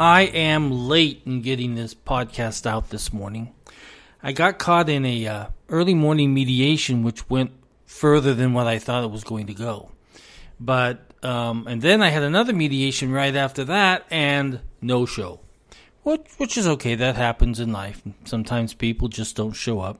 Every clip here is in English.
I am late in getting this podcast out this morning. I got caught in a uh, early morning mediation, which went further than what I thought it was going to go. But um, and then I had another mediation right after that, and no show, which which is okay. That happens in life. Sometimes people just don't show up,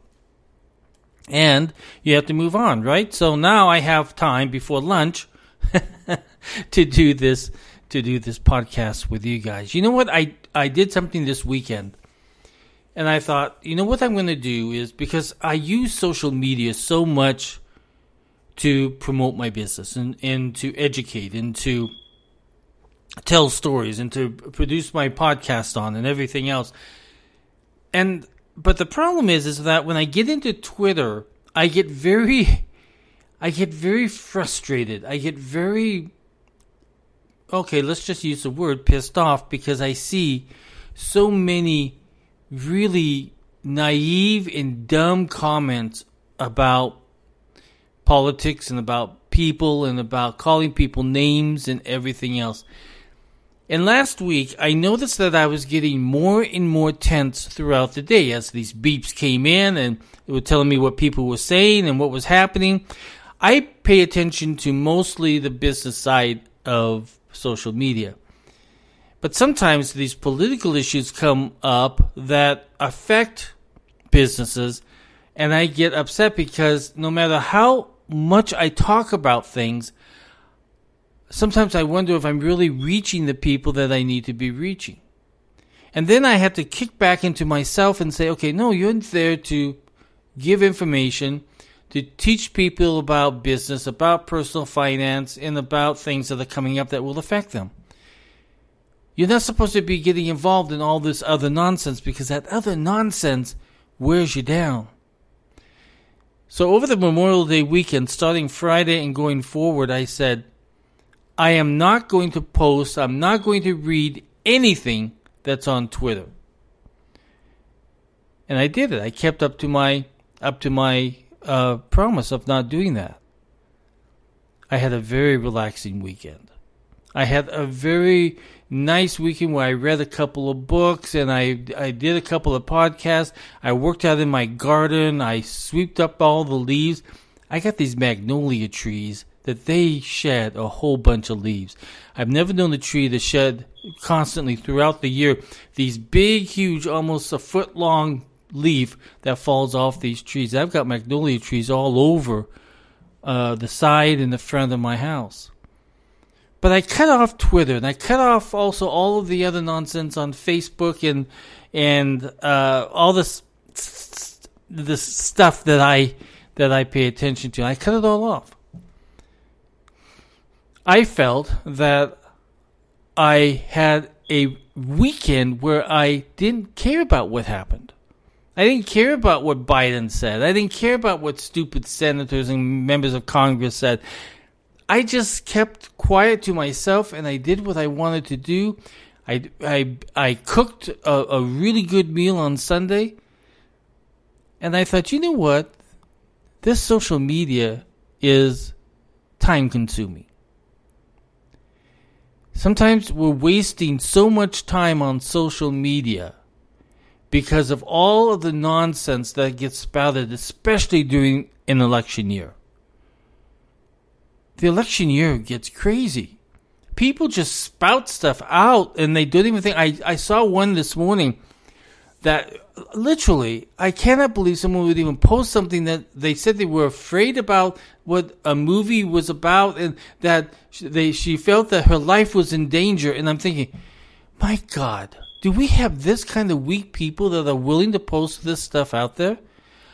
and you have to move on, right? So now I have time before lunch to do this to do this podcast with you guys. You know what? I I did something this weekend. And I thought, you know what I'm going to do is because I use social media so much to promote my business and, and to educate and to tell stories and to produce my podcast on and everything else. And but the problem is is that when I get into Twitter, I get very I get very frustrated. I get very okay, let's just use the word pissed off because I see so many really naive and dumb comments about politics and about people and about calling people names and everything else. And last week, I noticed that I was getting more and more tense throughout the day as these beeps came in and it was telling me what people were saying and what was happening. I pay attention to mostly the business side of social media. But sometimes these political issues come up that affect businesses, and I get upset because no matter how much I talk about things, sometimes I wonder if I'm really reaching the people that I need to be reaching. And then I have to kick back into myself and say, okay, no, you're there to give information, to teach people about business, about personal finance, and about things that are coming up that will affect them. You're not supposed to be getting involved in all this other nonsense because that other nonsense wears you down. So over the Memorial Day weekend, starting Friday and going forward, I said, I am not going to post, I'm not going to read anything that's on Twitter. And I did it. I kept up to my up to my uh, promise of not doing that. I had a very relaxing weekend. I had a very nice weekend where I read a couple of books and I I did a couple of podcasts. I worked out in my garden. I swept up all the leaves. I got these magnolia trees that they shed a whole bunch of leaves. I've never known a tree to shed constantly throughout the year these big, huge, almost a foot long leaf that falls off these trees. I've got magnolia trees all over uh, the side and the front of my house. But I cut off Twitter and I cut off also all of the other nonsense on Facebook and and uh, all this this stuff that I that I pay attention to. I cut it all off. I felt that I had a weekend where I didn't care about what happened. I didn't care about what Biden said. I didn't care about what stupid senators and members of Congress said. I just kept quiet to myself and I did what I wanted to do. I, I, I cooked a, a really good meal on Sunday. And I thought, you know what? This social media is time consuming. Sometimes we're wasting so much time on social media because of all of the nonsense that gets spouted, especially during an election year the election year gets crazy. People just spout stuff out and they don't even think. I, I saw one this morning that literally, I cannot believe someone would even post something that they said they were afraid about what a movie was about and that they, she felt that her life was in danger. And I'm thinking, my God, do we have this kind of weak people that are willing to post this stuff out there?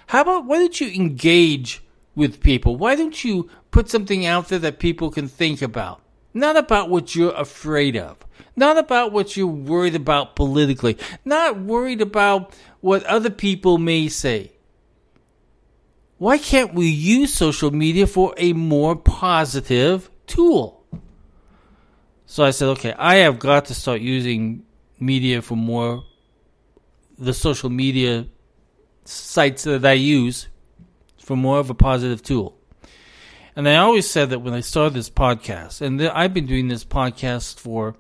How about why don't you engage with people? Why don't you put something out there that people can think about? Not about what you're afraid of. Not about what you're worried about politically. Not worried about what other people may say. Why can't we use social media for a more positive tool? So I said, okay, I have got to start using media for more, the social media sites that I use for more of a positive tool. And I always said that when I started this podcast, and I've been doing this podcast for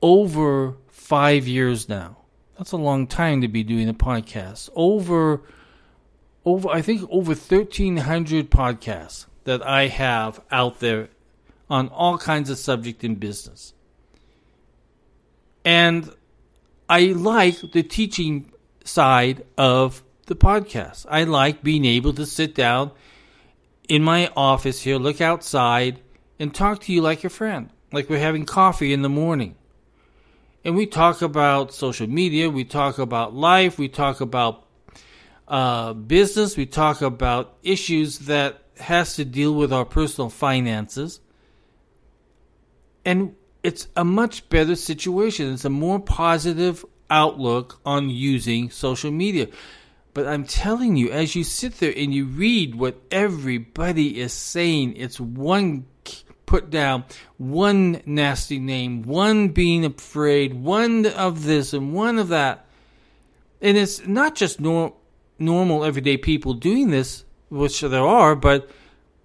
over five years now. That's a long time to be doing a podcast. Over, over, I think over 1,300 podcasts that I have out there on all kinds of subject in business. And I like the teaching side of the podcast. I like being able to sit down in my office here, look outside, and talk to you like a friend, like we're having coffee in the morning. And we talk about social media, we talk about life, we talk about uh, business, we talk about issues that has to deal with our personal finances. And it's a much better situation. It's a more positive outlook on using social media. But I'm telling you, as you sit there and you read what everybody is saying, it's one put down, one nasty name, one being afraid, one of this and one of that. And it's not just nor- normal everyday people doing this, which there are, but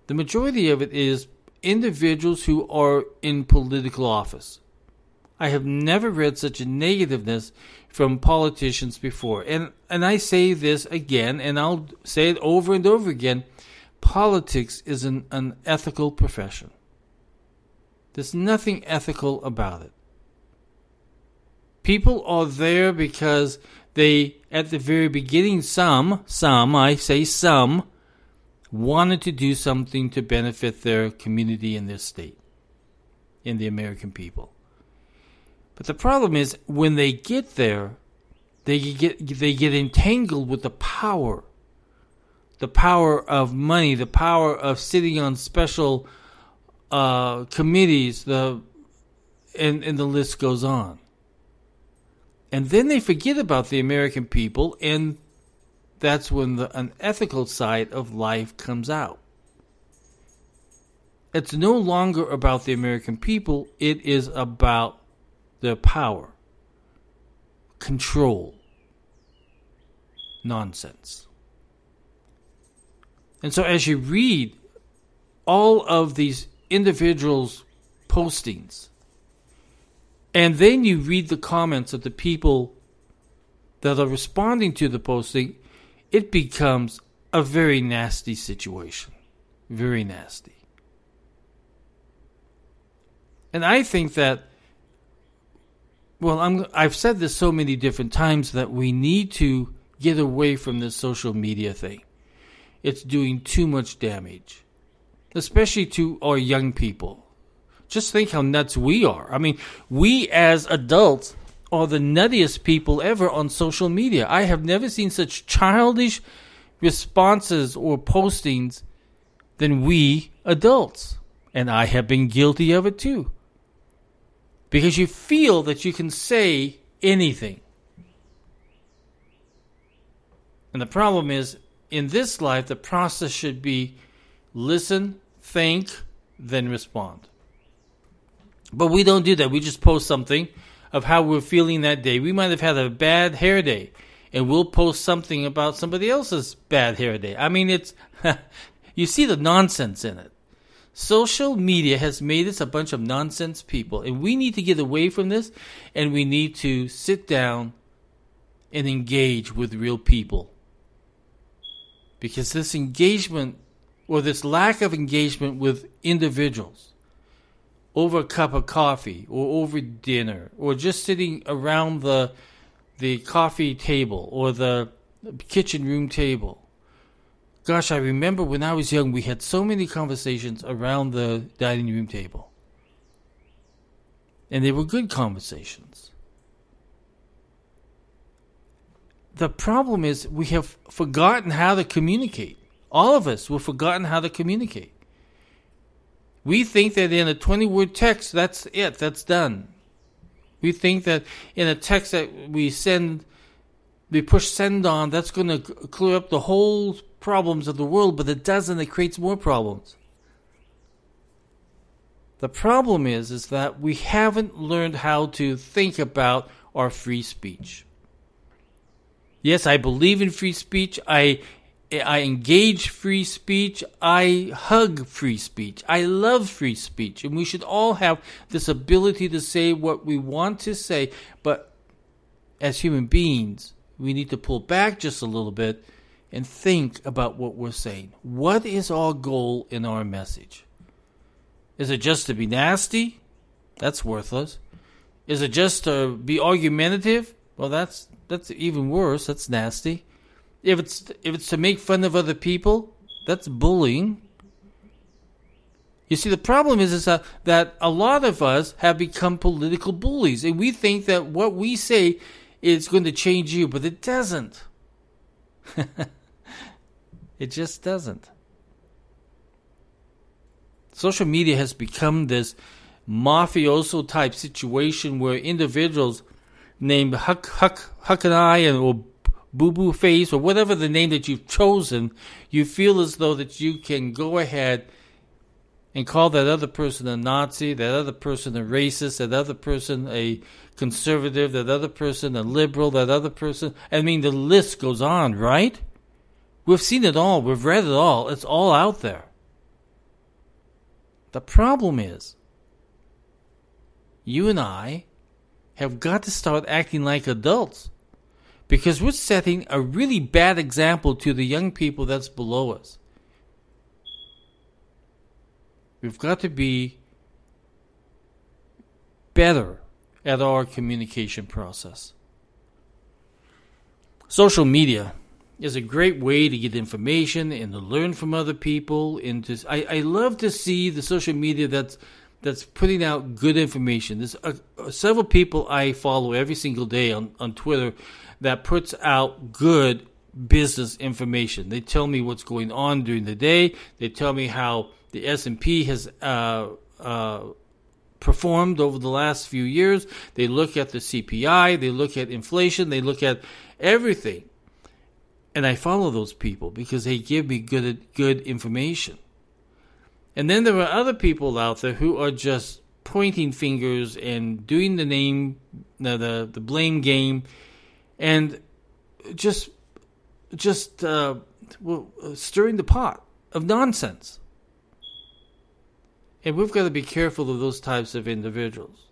the majority of it is individuals who are in political office. I have never read such a negativeness from politicians before. And and I say this again and I'll say it over and over again. Politics is an unethical profession. There's nothing ethical about it. People are there because they at the very beginning some some I say some wanted to do something to benefit their community and their state in the American people. But the problem is when they get there, they get they get entangled with the power, the power of money, the power of sitting on special uh, committees, the and and the list goes on. And then they forget about the American people and that's when the unethical side of life comes out. It's no longer about the American people, it is about their power, control, nonsense. And so as you read all of these individuals' postings, and then you read the comments of the people that are responding to the posting, it becomes a very nasty situation. Very nasty. And I think that, well, I'm, I've said this so many different times that we need to get away from this social media thing. It's doing too much damage, especially to our young people. Just think how nuts we are. I mean, we as adults are the nuttiest people ever on social media. I have never seen such childish responses or postings than we adults. And I have been guilty of it too. Because you feel that you can say anything. And the problem is, in this life, the process should be listen, think, then respond. But we don't do that. We just post something of how we're feeling that day. We might have had a bad hair day, and we'll post something about somebody else's bad hair day. I mean, it's you see the nonsense in it. Social media has made us a bunch of nonsense people, and we need to get away from this, and we need to sit down and engage with real people. Because this engagement, or this lack of engagement with individuals, over a cup of coffee or over dinner or just sitting around the the coffee table or the kitchen room table. Gosh, I remember when I was young we had so many conversations around the dining room table. And they were good conversations. The problem is we have forgotten how to communicate. All of us have forgotten how to communicate. We think that in a 20 word text, that's it, that's done. We think that in a text that we send, we push send on, that's going to clear up the whole problems of the world, but it doesn't, it creates more problems. The problem is, is that we haven't learned how to think about our free speech. Yes, I believe in free speech. I I engage free speech. I hug free speech. I love free speech. And we should all have this ability to say what we want to say. But as human beings, we need to pull back just a little bit and think about what we're saying. What is our goal in our message? Is it just to be nasty? That's worthless. Is it just to be argumentative? Well, that's that's even worse. That's nasty. If it's if it's to make fun of other people, that's bullying. You see, the problem is, is that, that a lot of us have become political bullies, and we think that what we say is going to change you, but it doesn't. it just doesn't. Social media has become this mafioso type situation where individuals named Huck Huck Huck and I and or Boo Boo Face or whatever the name that you've chosen, you feel as though that you can go ahead and call that other person a Nazi, that other person a racist, that other person a conservative, that other person a liberal, that other person. I mean, the list goes on, right? We've seen it all. We've read it all. It's all out there. The problem is, you and I have got to start acting like adults because we're setting a really bad example to the young people that's below us. We've got to be better at our communication process. Social media is a great way to get information and to learn from other people. And to, I, I love to see the social media that's that's putting out good information. There's uh, several people I follow every single day on, on Twitter that puts out good business information. They tell me what's going on during the day. They tell me how the S&P has uh, uh, performed over the last few years. They look at the CPI, they look at inflation, they look at everything. And I follow those people because they give me good good information. And then there are other people out there who are just pointing fingers and doing the name the the, the blame game and just just uh, stirring the pot of nonsense. And we've got to be careful of those types of individuals.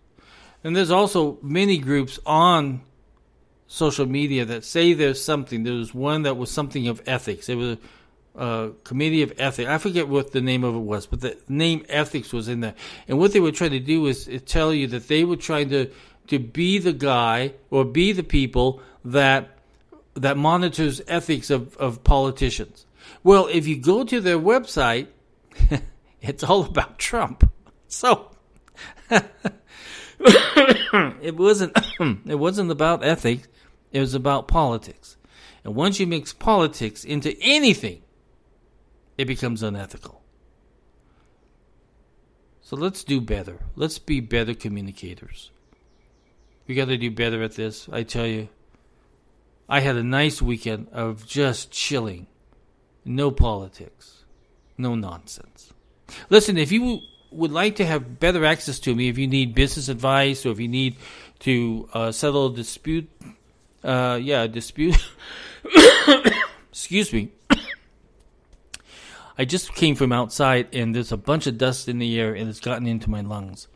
And there's also many groups on social media that say there's something. There was one that was something of ethics. It was a committee of ethics. I forget what the name of it was, but the name ethics was in there. And what they were trying to do was tell you that they were trying to to be the guy or be the people that that monitors ethics of, of politicians. Well, if you go to their website, it's all about Trump. So it wasn't it wasn't about ethics, it was about politics. And once you mix politics into anything, it becomes unethical. So let's do better. Let's be better communicators. We got to do better at this, I tell you. I had a nice weekend of just chilling. No politics. No nonsense. Listen, if you would like to have better access to me, if you need business advice or if you need to uh, settle a dispute, uh, yeah, dispute. Excuse me. I just came from outside and there's a bunch of dust in the air and it's gotten into my lungs.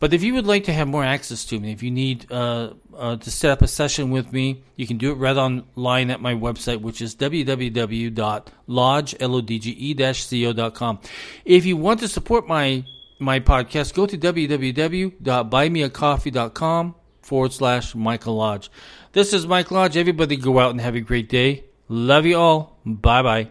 But if you would like to have more access to me, if you need uh, uh, to set up a session with me, you can do it right online at my website, which is www.lodge.co.com. If you want to support my my podcast, go to www.buymeacoffee.com forward slash Michael Lodge. This is Mike Lodge. Everybody go out and have a great day. Love you all. Bye bye.